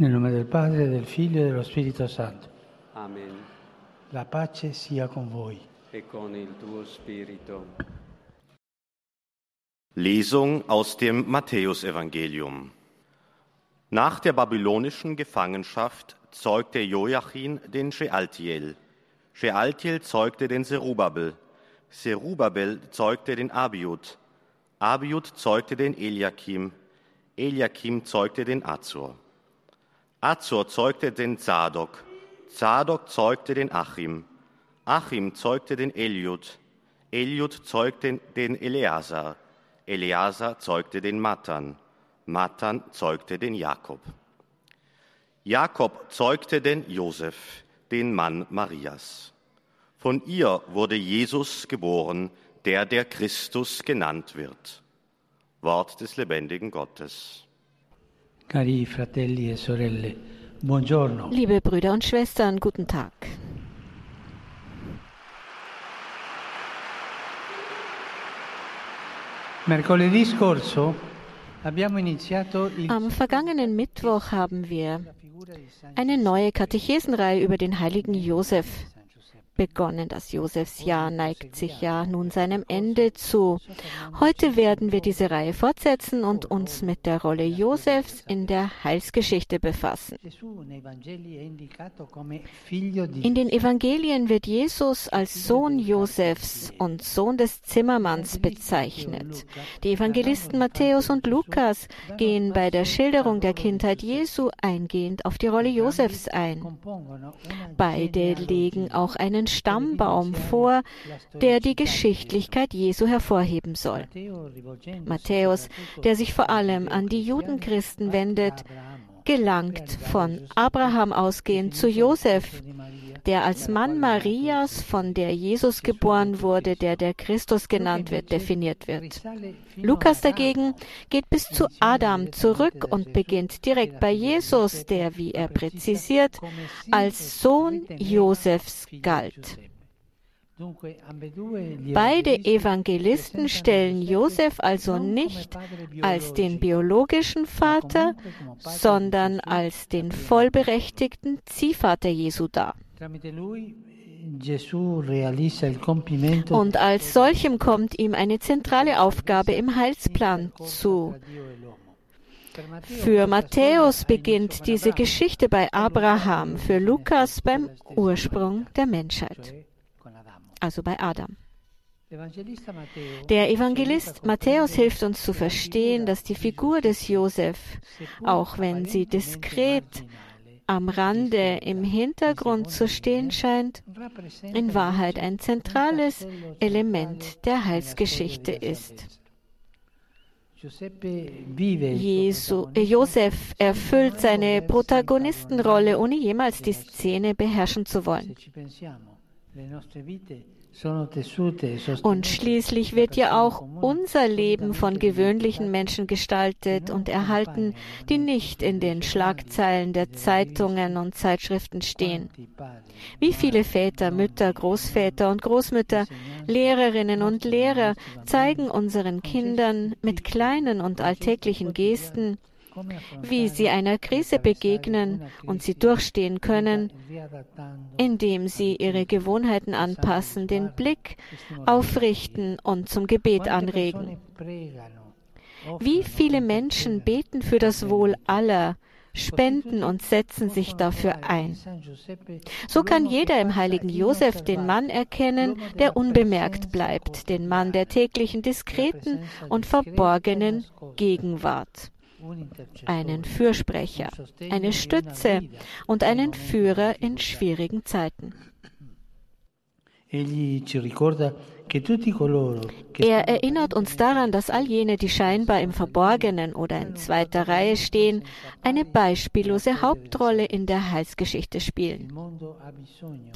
Nel nome del Padre, del Figlio e dello Spirito Santo. Amen. La pace sia con voi. E con il tuo spirito. Lesung aus dem Matthäusevangelium. Nach der babylonischen Gefangenschaft zeugte Joachim den Shealtiel. Shealtiel zeugte den Serubabel. Serubabel zeugte den Abiud. Abiud zeugte den Eliakim. Eliakim zeugte den Azur. Azur zeugte den Zadok. Zadok zeugte den Achim. Achim zeugte den Eliud. Eliud zeugte den Eleazar. Eleazar zeugte den Matan. Matan zeugte den Jakob. Jakob zeugte den Josef, den Mann Marias. Von ihr wurde Jesus geboren, der der Christus genannt wird. Wort des lebendigen Gottes. Liebe Brüder und Schwestern, guten Tag. Mercoledì scorso abbiamo iniziato il Am vergangenen Mittwoch haben wir eine neue Katechesenreihe über den heiligen Josef begonnen. Das Josefsjahr neigt sich ja nun seinem Ende zu. Heute werden wir diese Reihe fortsetzen und uns mit der Rolle Josefs in der Heilsgeschichte befassen. In den Evangelien wird Jesus als Sohn Josefs und Sohn des Zimmermanns bezeichnet. Die Evangelisten Matthäus und Lukas gehen bei der Schilderung der Kindheit Jesu eingehend auf die Rolle Josefs ein. Beide legen auch einen Stammbaum vor, der die Geschichtlichkeit Jesu hervorheben soll. Matthäus, der sich vor allem an die Judenchristen wendet, gelangt von Abraham ausgehend zu Josef, der als Mann Marias, von der Jesus geboren wurde, der der Christus genannt wird, definiert wird. Lukas dagegen geht bis zu Adam zurück und beginnt direkt bei Jesus, der, wie er präzisiert, als Sohn Josefs galt. Beide Evangelisten stellen Josef also nicht als den biologischen Vater, sondern als den vollberechtigten Ziehvater Jesu dar. Und als solchem kommt ihm eine zentrale Aufgabe im Heilsplan zu. Für Matthäus beginnt diese Geschichte bei Abraham, für Lukas beim Ursprung der Menschheit. Also bei Adam. Der Evangelist Matthäus hilft uns zu verstehen, dass die Figur des Josef, auch wenn sie diskret am Rande im Hintergrund zu stehen scheint, in Wahrheit ein zentrales Element der Heilsgeschichte ist. Jesu, Josef erfüllt seine Protagonistenrolle, ohne jemals die Szene beherrschen zu wollen. E Und schließlich wird ja auch unser Leben von gewöhnlichen Menschen gestaltet und erhalten, die nicht in den Schlagzeilen der Zeitungen und Zeitschriften stehen. Wie viele Väter, Mütter, Großväter und Großmütter, Lehrerinnen und Lehrer zeigen unseren Kindern mit kleinen und alltäglichen Gesten, wie sie einer Krise begegnen und sie durchstehen können, indem sie ihre Gewohnheiten anpassen, den Blick aufrichten und zum Gebet anregen. Wie viele Menschen beten für das Wohl aller, spenden und setzen sich dafür ein. So kann jeder im heiligen Josef den Mann erkennen, der unbemerkt bleibt, den Mann der täglichen diskreten und verborgenen Gegenwart, einen Fürsprecher, eine Stütze und einen Führer in schwierigen Zeiten. Er erinnert uns daran, dass all jene, die scheinbar im Verborgenen oder in zweiter Reihe stehen, eine beispiellose Hauptrolle in der Heilsgeschichte il spielen.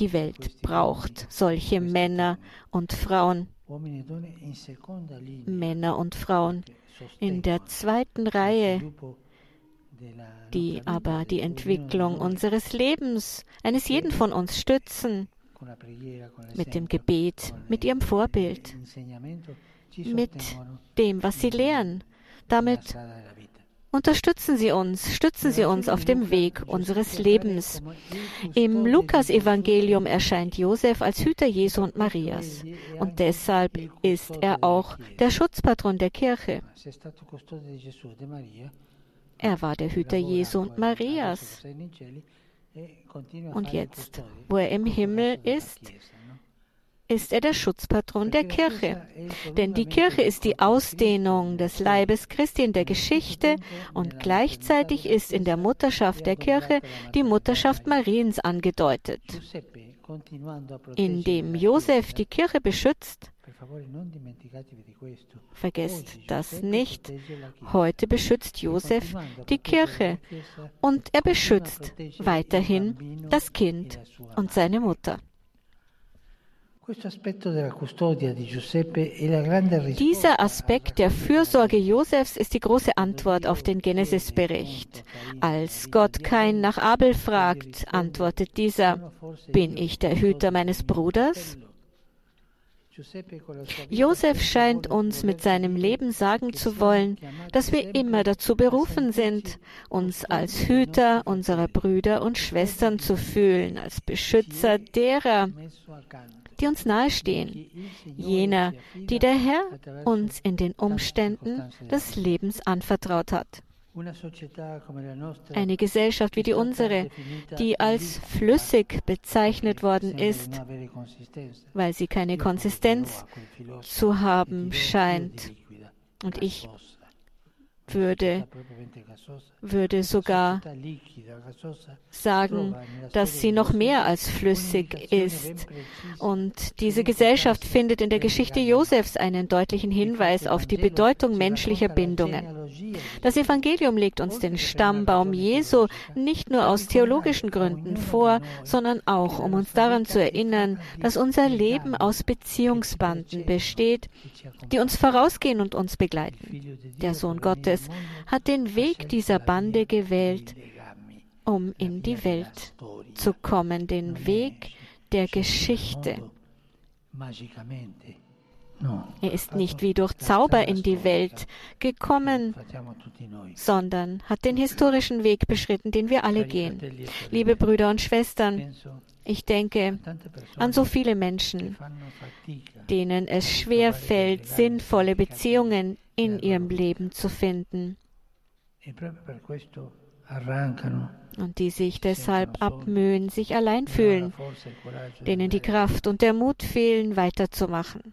Die Welt braucht solche Männer und Frauen, e Männer und Frauen in der zweiten Reihe, die aber die Entwicklung unseres Lebens, eines jeden von uns stützen, mit dem Gebet, mit ihrem Vorbild, mit dem, was sie lehren. Damit. Unterstützen Sie uns, stützen Sie uns auf dem Weg unseres Lebens. Im Lukas-Evangelium erscheint Josef als Hüter Jesu und Marias. Und deshalb ist er auch der Schutzpatron der Kirche. Er war der Hüter Jesu und Marias. Und jetzt, wo er im Himmel ist, ist er der Schutzpatron der Kirche. Denn die Kirche ist die Ausdehnung des Leibes Christi in der Geschichte und gleichzeitig ist in der Mutterschaft der Kirche die Mutterschaft Mariens angedeutet. Indem Josef die Kirche beschützt, Vergesst das nicht. Heute beschützt Josef die Kirche und er beschützt weiterhin das Kind und seine Mutter. Dieser Aspekt der Fürsorge Josefs ist die große Antwort auf den Genesis-Bericht. Als Gott Kain nach Abel fragt, antwortet dieser, bin ich der Hüter meines Bruders? Josef scheint uns mit seinem Leben sagen zu wollen, dass wir immer dazu berufen sind, uns als Hüter unserer Brüder und Schwestern zu fühlen, als Beschützer derer, die uns nahestehen, jener, die der Herr uns in den Umständen des Lebens anvertraut hat. Eine Gesellschaft wie die unsere, die als flüssig bezeichnet worden ist, weil sie keine Konsistenz zu haben scheint. Und ich würde, würde sogar sagen, dass sie noch mehr als flüssig ist. Und diese Gesellschaft findet in der Geschichte Josefs einen deutlichen Hinweis auf die Bedeutung menschlicher Bindungen. Das Evangelium legt uns den Stammbaum Jesu nicht nur aus theologischen Gründen vor, sondern auch, um uns daran zu erinnern, dass unser Leben aus Beziehungsbanden besteht, die uns vorausgehen und uns begleiten. Der Sohn Gottes hat den Weg dieser Bande gewählt, um in die Welt zu kommen, den Weg der Geschichte. Er ist nicht wie durch Zauber in die Welt gekommen, sondern hat den historischen Weg beschritten, den wir alle gehen. Liebe Brüder und Schwestern, ich denke an so viele Menschen, denen es schwer fällt, sinnvolle Beziehungen in ihrem Leben zu finden. Und die sich deshalb abmühen, sich allein fühlen, denen die Kraft und der Mut fehlen, weiterzumachen.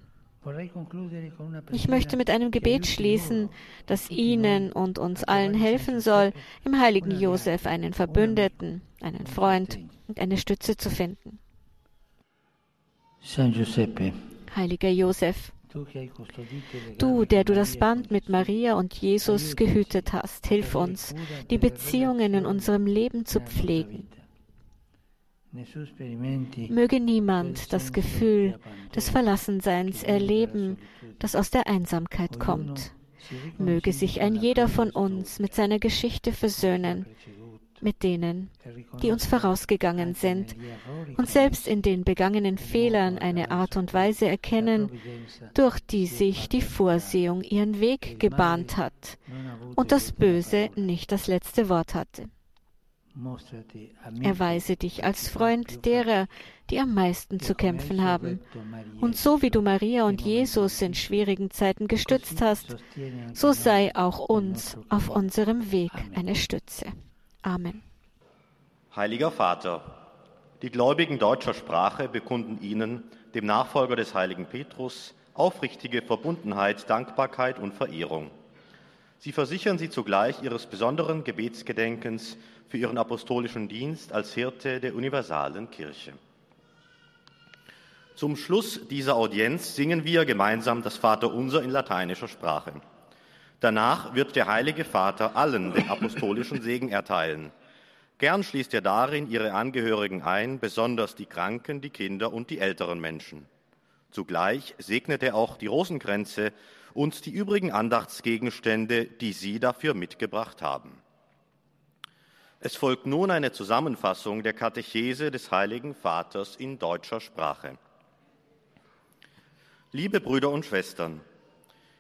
Ich möchte mit einem Gebet schließen, das Ihnen und uns allen helfen soll, im heiligen Josef einen Verbündeten, einen Freund und eine Stütze zu finden. Heiliger Josef, Du, der du das Band mit Maria und Jesus gehütet hast, hilf uns, die Beziehungen in unserem Leben zu pflegen. Möge niemand das Gefühl des Verlassenseins erleben, das aus der Einsamkeit kommt. Möge sich ein jeder von uns mit seiner Geschichte versöhnen mit denen, die uns vorausgegangen sind und selbst in den begangenen Fehlern eine Art und Weise erkennen, durch die sich die Vorsehung ihren Weg gebahnt hat und das Böse nicht das letzte Wort hatte. Erweise dich als Freund derer, die am meisten zu kämpfen haben. Und so wie du Maria und Jesus in schwierigen Zeiten gestützt hast, so sei auch uns auf unserem Weg eine Stütze. Amen. Heiliger Vater, die Gläubigen deutscher Sprache bekunden Ihnen, dem Nachfolger des heiligen Petrus, aufrichtige Verbundenheit, Dankbarkeit und Verehrung. Sie versichern Sie zugleich Ihres besonderen Gebetsgedenkens für Ihren apostolischen Dienst als Hirte der universalen Kirche. Zum Schluss dieser Audienz singen wir gemeinsam das Vaterunser in lateinischer Sprache. Danach wird der Heilige Vater allen den apostolischen Segen erteilen. Gern schließt er darin ihre Angehörigen ein, besonders die Kranken, die Kinder und die älteren Menschen. Zugleich segnet er auch die Rosenkränze und die übrigen Andachtsgegenstände, die Sie dafür mitgebracht haben. Es folgt nun eine Zusammenfassung der Katechese des Heiligen Vaters in deutscher Sprache. Liebe Brüder und Schwestern,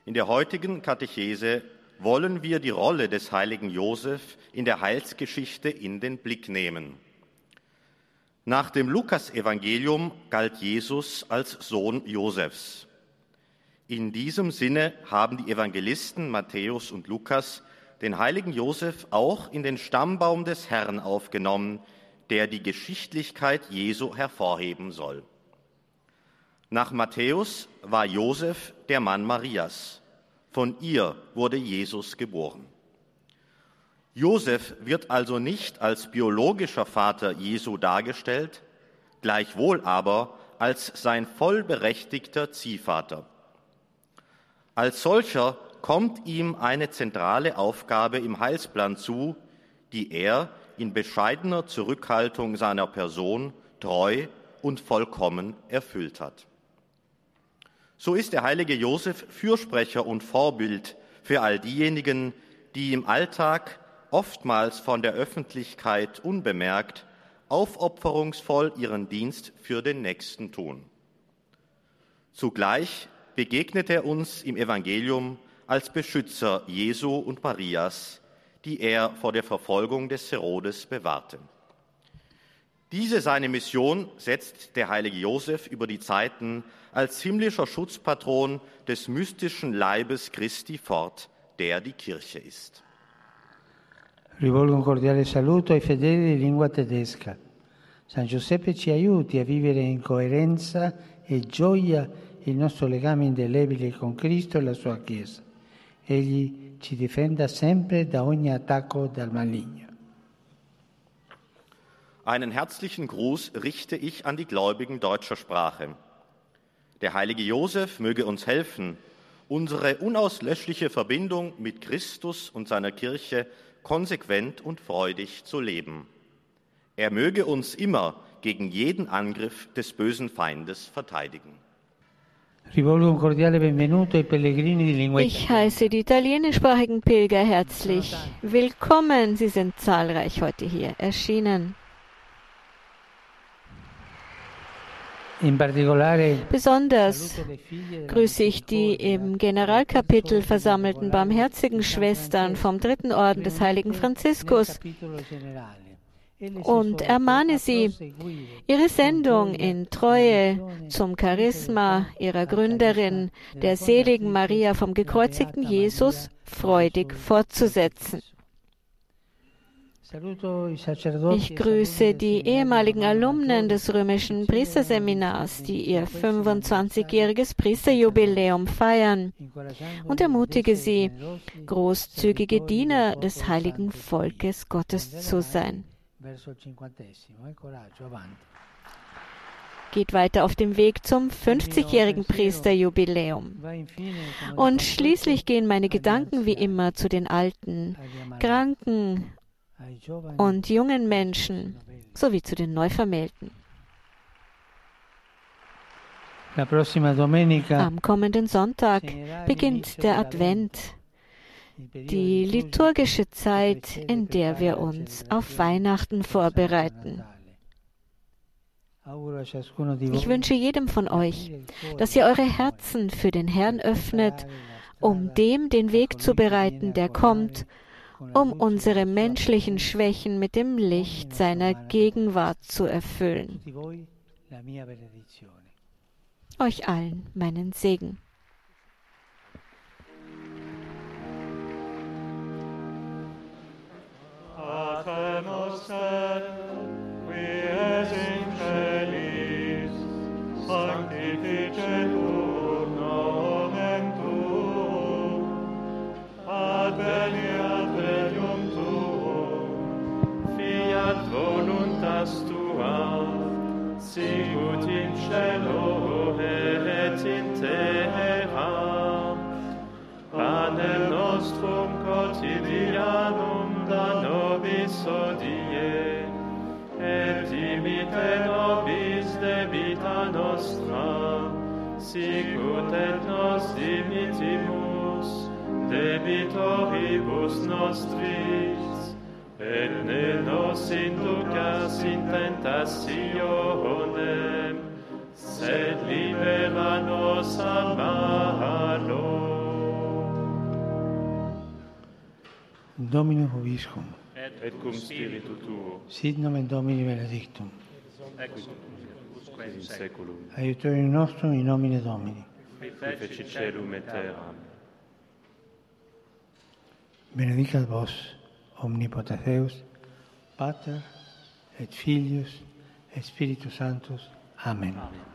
in der heutigen Katechese wollen wir die Rolle des heiligen Josef in der Heilsgeschichte in den Blick nehmen. Nach dem Lukasevangelium galt Jesus als Sohn Josefs. In diesem Sinne haben die Evangelisten Matthäus und Lukas den heiligen Josef auch in den Stammbaum des Herrn aufgenommen, der die Geschichtlichkeit Jesu hervorheben soll. Nach Matthäus war Josef der Mann Marias. Von ihr wurde Jesus geboren. Josef wird also nicht als biologischer Vater Jesu dargestellt, gleichwohl aber als sein vollberechtigter Ziehvater. Als solcher kommt ihm eine zentrale Aufgabe im Heilsplan zu, die er in bescheidener Zurückhaltung seiner Person treu und vollkommen erfüllt hat. So ist der heilige Josef Fürsprecher und Vorbild für all diejenigen, die im Alltag oftmals von der Öffentlichkeit unbemerkt aufopferungsvoll ihren Dienst für den Nächsten tun. Zugleich begegnet er uns im Evangelium als Beschützer Jesu und Marias, die er vor der Verfolgung des Herodes bewahrte. Diese seine Mission setzt der heilige Josef über die Zeiten als himmlischer Schutzpatron des mystischen Leibes Christi fort, der die Kirche ist. Rivolgo un cordiale saluto ai fedeli di lingua tedesca. San Giuseppe ci aiuti a vivere in coerenza e gioia il nostro legame indelebile con Cristo e la sua Chiesa. Egli ci difenda sempre da ogni attacco dal maligno. Einen herzlichen Gruß richte ich an die Gläubigen deutscher Sprache. Der heilige Josef möge uns helfen, unsere unauslöschliche Verbindung mit Christus und seiner Kirche konsequent und freudig zu leben. Er möge uns immer gegen jeden Angriff des bösen Feindes verteidigen. Ich heiße die italienischsprachigen Pilger herzlich willkommen. Sie sind zahlreich heute hier erschienen. Besonders grüße ich die im Generalkapitel versammelten barmherzigen Schwestern vom dritten Orden des heiligen Franziskus. und ermahne sie, ihre Sendung in Treue zum Charisma ihrer Gründerin, der seligen Maria vom gekreuzigten Jesus, freudig fortzusetzen. Ich grüße die ehemaligen Alumnen des römischen Priesterseminars, die ihr 25-jähriges Priesterjubiläum feiern und ermutige sie, großzügige Diener des heiligen Volkes Gottes zu sein. Geht weiter auf dem Weg zum 50-jährigen Priesterjubiläum. Und schließlich gehen meine Gedanken wie immer zu den Alten, Kranken und jungen Menschen sowie zu den Neuvermählten. Am kommenden Sonntag beginnt der Advent, die liturgische Zeit, in der wir uns auf Weihnachten vorbereiten. Ich wünsche jedem von euch, dass ihr eure Herzen für den Herrn öffnet, um dem den Weg zu bereiten, der kommt um unsere menschlichen Schwächen mit dem Licht seiner Gegenwart zu erfüllen. Euch allen meinen Segen. Pater cielo et in terra. Panem nostrum quotidianum da nobis odie. Et dimite nobis debita nostra sicut et nos dimitimus debitoribus nostris. Et ne nos inducas in tentationem sed libera nos a malo. Dominus Vobiscum. et cum spiritu tuo, Sit nomen Domini benedictum. in seculum, Aiutorium nostrum in nomine Domini. qui feci celum et terram. Benedicat vos, omnipotens Deus, Pater et Filius et Spiritus Sanctus. Amen. Amen.